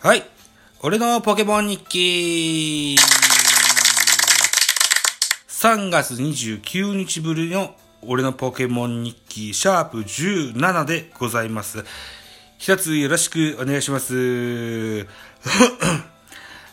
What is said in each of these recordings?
はい。俺のポケモン日記。3月29日ぶりの俺のポケモン日記、シャープ17でございます。一つよろしくお願いします。え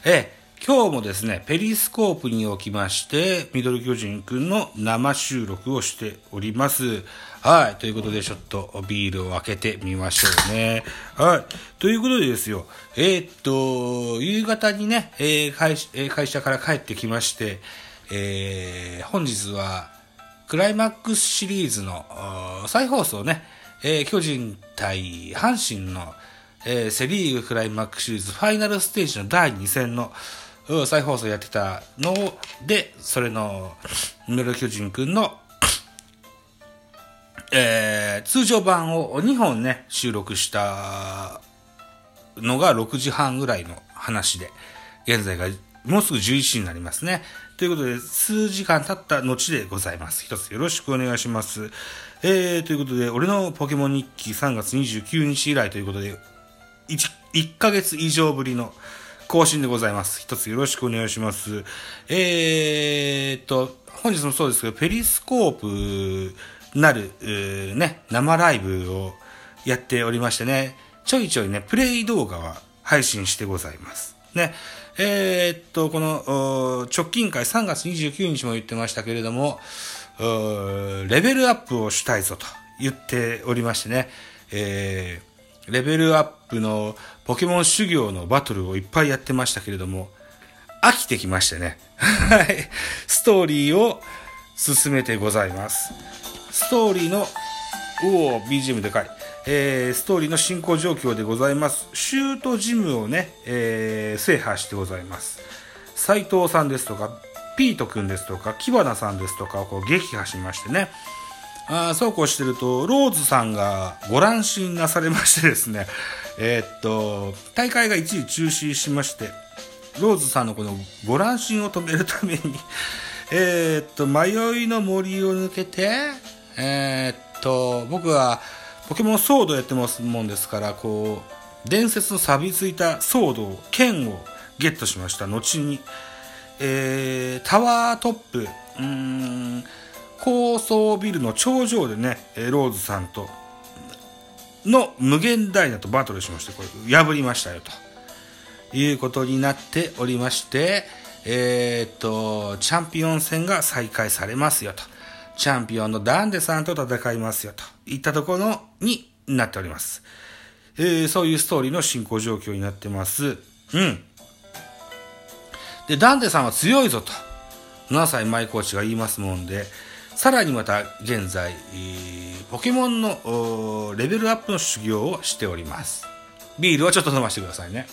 え、今日もですね、ペリスコープにおきまして、ミドル巨人くんの生収録をしております。はい。ということで、ちょっとビールを開けてみましょうね。はい。ということでですよ、えーっと、夕方にね、えー会社えー会社から帰ってきまして、えー本日は、クライマックスシリーズの再放送ね、えー巨人対阪神の、えーセリーグクライマックスシリーズファイナルステージの第2戦のうん再放送やってたので、それの、ミドル巨人くんの、えー通常版を2本ね、収録したのが6時半ぐらいの話で、現在がもうすぐ11時になりますね。ということで、数時間経った後でございます。一つよろしくお願いします。えー、ということで、俺のポケモン日記3月29日以来ということで、1, 1ヶ月以上ぶりの更新でございます。一つよろしくお願いします。えーっと、本日もそうですけど、ペリスコープなる、ね、生ライブをやっておりましてね、ちょいちょいね、プレイ動画は配信してございます。ね。えーっと、この、直近会3月29日も言ってましたけれども、レベルアップをしたいぞと言っておりましてね、えーレベルアップのポケモン修行のバトルをいっぱいやってましたけれども、飽きてきましてね。はい。ストーリーを進めてございます。ストーリーの、おお BGM でかい。えー、ストーリーの進行状況でございます。シュートジムをね、えー、制覇してございます。斉藤さんですとか、ピートくんですとか、キバナさんですとかをこう撃破しましてね。あそうこうしてると、ローズさんがご乱心なされましてですね、えーっと、大会が一時中止しまして、ローズさんのこのご乱心を止めるために、えっと、迷いの森を抜けて、えーっと、僕はポケモンソードやってますもんですから、こう、伝説の錆びついたソードを、剣をゲットしました。後に、えータワートップ、うん、高層ビルの頂上でね、ローズさんと、の無限ダイナとバトルしまして、これ、破りましたよ、ということになっておりまして、えーっと、チャンピオン戦が再開されますよ、と。チャンピオンのダンデさんと戦いますよ、といったところになっております。えーそういうストーリーの進行状況になってます。うん。で、ダンデさんは強いぞと、7歳前コーチが言いますもんで、さらにまた現在、ポケモンのレベルアップの修行をしております。ビールをちょっと飲ませてくださいね。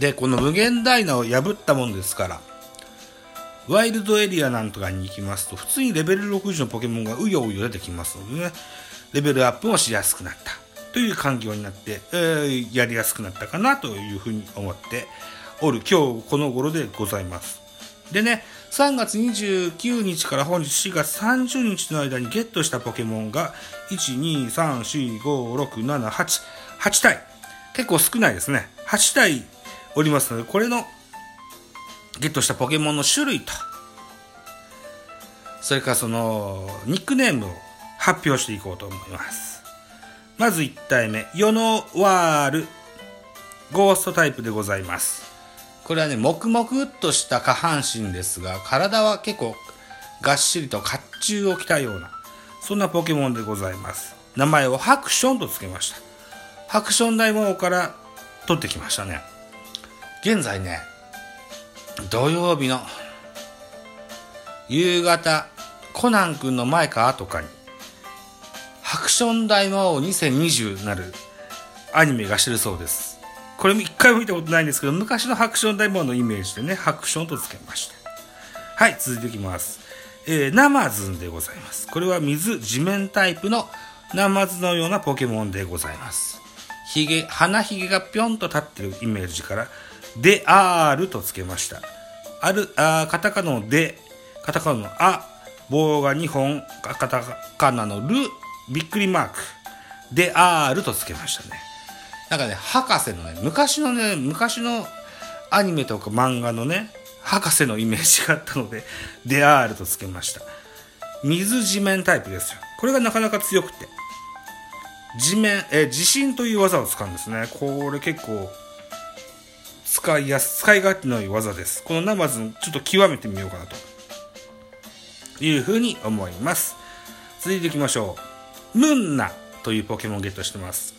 で、この無限ダイナを破ったもんですから、ワイルドエリアなんとかに行きますと、普通にレベル60のポケモンがうようよ出てきますのでね、レベルアップもしやすくなったという環境になって、えーやりやすくなったかなというふうに思っておる今日この頃でございます。でね、3月29日から本日4月30日の間にゲットしたポケモンが、1、2、3、4、5、6、7、8、8体。結構少ないですね。8体おりますので、これのゲットしたポケモンの種類と、それからその、ニックネームを発表していこうと思います。まず1体目、ヨノワール、ゴーストタイプでございます。これはね、黙々とした下半身ですが、体は結構がっしりと甲冑を着たような、そんなポケモンでございます。名前をハクションと付けました。ハクション大魔王から取ってきましたね。現在ね、土曜日の夕方、コナン君の前か後かに、ハクション大魔王2020なるアニメがしてるそうです。これも一回も見たことないんですけど、昔のハクション大魔王のイメージでね、ハクションと付けました。はい、続いていきます。えー、ナマズンでございます。これは水、地面タイプのナマズのようなポケモンでございます。ひげ、鼻ひげがぴょんと立ってるイメージから、であーると付けました。ある、あカタカナので、カタカナのあ、棒が2本、カタカナのる、びっくりマーク、であーると付けましたね。なんかね、博士のね、昔のね、昔のアニメとか漫画のね、博士のイメージがあったので、デアールとつけました。水地面タイプですよ。これがなかなか強くて。地面、え、地震という技を使うんですね。これ結構、使いやす、使い勝手のいい技です。このナマズ、ちょっと極めてみようかなと。いうふうに思います。続いていきましょう。ムンナというポケモンゲットしてます。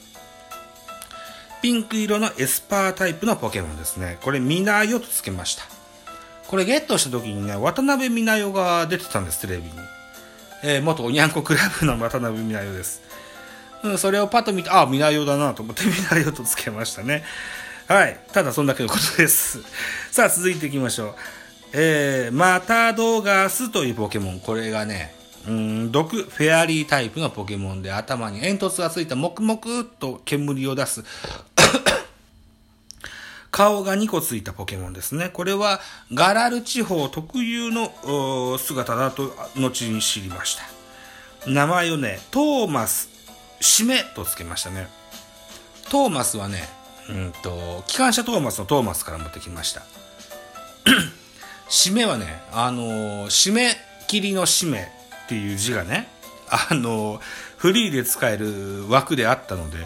ピンク色のエスパータイプのポケモンですね。これ、ミナヨとつけました。これゲットした時にね、渡辺美奈代が出てたんです、テレビに。えー、元おにゃんこクラブの渡辺美奈代です。うん、それをパッと見て、あ、美奈代だなと思って美奈代とつけましたね。はい。ただそんだけのことです。さあ、続いていきましょう。えー、マタドガスというポケモン。これがね、うん、毒フェアリータイプのポケモンで頭に煙突がついた黙々と煙を出す 顔が2個ついたポケモンですね。これはガラル地方特有の姿だと後に知りました。名前をね、トーマス、シメとつけましたね。トーマスはね、うんと、機関車トーマスのトーマスから持ってきました。締めはね、あのー、締め切りの締めっていう字がね、あの、フリーで使える枠であったので、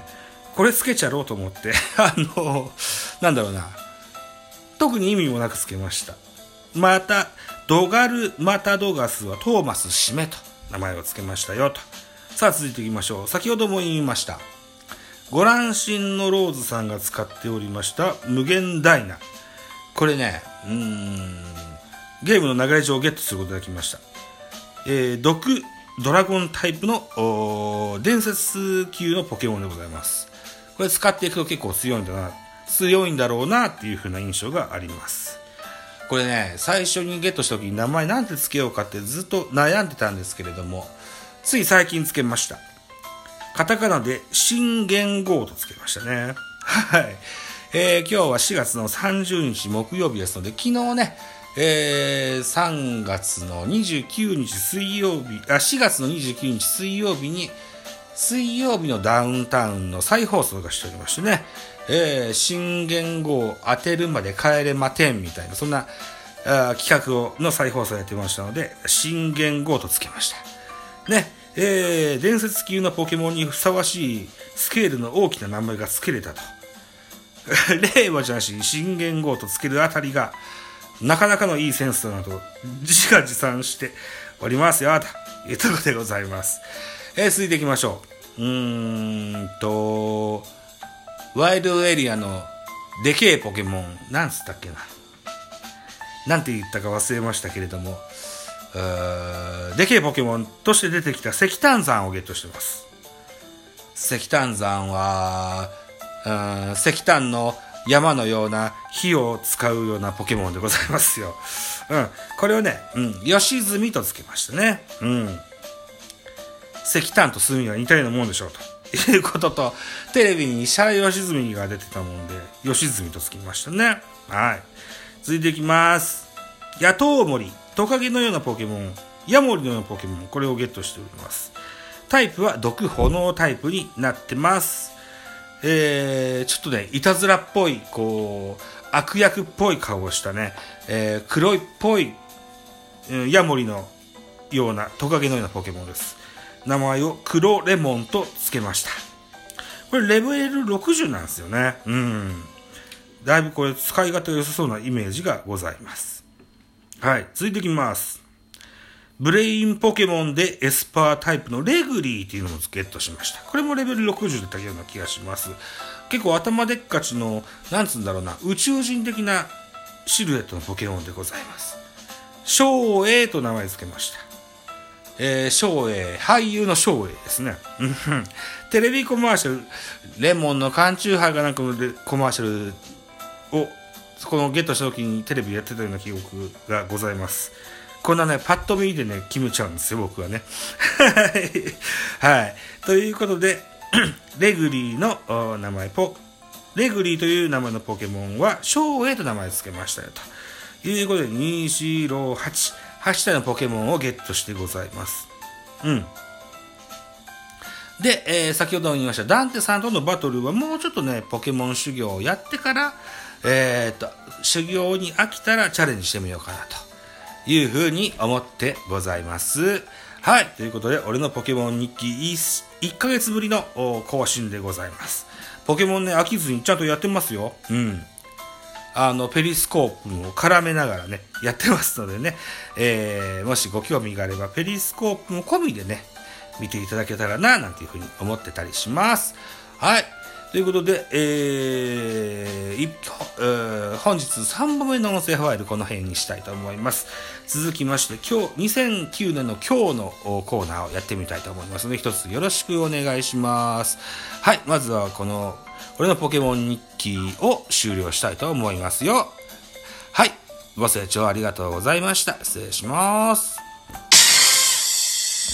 これつけちゃろうと思って、あの、なんだろうな、特に意味もなくつけました。また、ドガル・マタドガスはトーマス・締めと名前を付けましたよと。さあ続いていきましょう。先ほども言いました。ご乱心のローズさんが使っておりました無限ダイナ。これね、うーん、ゲームの流れ上ゲットすることができました。えー、毒ドラゴンタイプの伝説級のポケモンでございます。これ使っていくと結構強いんだな、強いんだろうなっていう風な印象があります。これね、最初にゲットした時に名前なんて付けようかってずっと悩んでたんですけれども、つい最近付けました。カタカナで新元号と付けましたね。はい。えー、今日は4月の30日木曜日ですので、昨日ね、えー、3月の29日水曜日、あ、4月の29日水曜日に、水曜日のダウンタウンの再放送がしておりましてね、えー、新元号を当てるまで帰れまてんみたいな、そんなあ企画をの再放送をやってましたので、新元号とつけました。ね、えー、伝説級のポケモンにふさわしいスケールの大きな名前が付けれたと。令和じゃなし新元号とつけるあたりが、なかなかのいいセンスだなと、自画自賛しておりますよ、というところでございます。えー、続いていきましょう。うーんと、ワイルドエリアのでけえポケモン、なんつったっけな。なんて言ったか忘れましたけれども、でけえポケモンとして出てきた石炭山をゲットしてます。石炭山は、石炭の山のような火を使うようなポケモンでございますよ。うん。これをね、うん、吉住とつけましたね。うん。石炭と炭は似たようなもんでしょうと。いうことと、テレビにシャイ吉住が出てたもんで、吉住とつきましたね。はい。続いていきます。野党森、トカゲのようなポケモン、ヤモリのようなポケモン、これをゲットしております。タイプは毒炎タイプになってます。えー、ちょっとね、いたずらっぽい、こう、悪役っぽい顔をしたね、えー、黒いっぽい、うん、ヤモリのような、トカゲのようなポケモンです。名前を黒レモンと付けました。これレベル60なんですよね。うん。だいぶこれ使い勝手良さそうなイメージがございます。はい。続いていきます。ブレインポケモンでエスパータイプのレグリーっていうのもゲットしました。これもレベル60だったような気がします。結構頭でっかちの、なんつうんだろうな、宇宙人的なシルエットのポケモンでございます。翔英と名前付けました。えー、翔英、俳優の翔英ですね。テレビコマーシャル、レモンの缶チューハイがなんかコマーシャルを、このゲットした時にテレビやってたような記憶がございます。こんなね、パッと見でね、決めちゃうんですよ、僕はね。はい。ということで、レグリーの名前、ポ、レグリーという名前のポケモンは、翔英と名前付けましたよ、ということで、2、4、6、8、8体のポケモンをゲットしてございます。うん。で、えー、先ほども言いました、ダンテさんとのバトルはもうちょっとね、ポケモン修行をやってから、えー、っと、修行に飽きたらチャレンジしてみようかなというふうに思ってございます。はい。ということで、俺のポケモン日記 1, ヶ月ぶりの更新でございます。ポケモンね、飽きずにちゃんとやってますよ。うん。あの、ペリスコープも絡めながらね、やってますのでね、えー、もしご興味があれば、ペリスコープも込みでね、見ていただけたらな、なんていうふうに思ってたりします。はい。ということで、えー、えー、本日3本目の音声ファイルこの辺にしたいと思います。続きまして、今日、2009年の今日のコーナーをやってみたいと思いますので、一つよろしくお願いします。はい、まずはこの、俺のポケモン日記を終了したいと思いますよ。はい、ご清聴ありがとうございました。失礼します。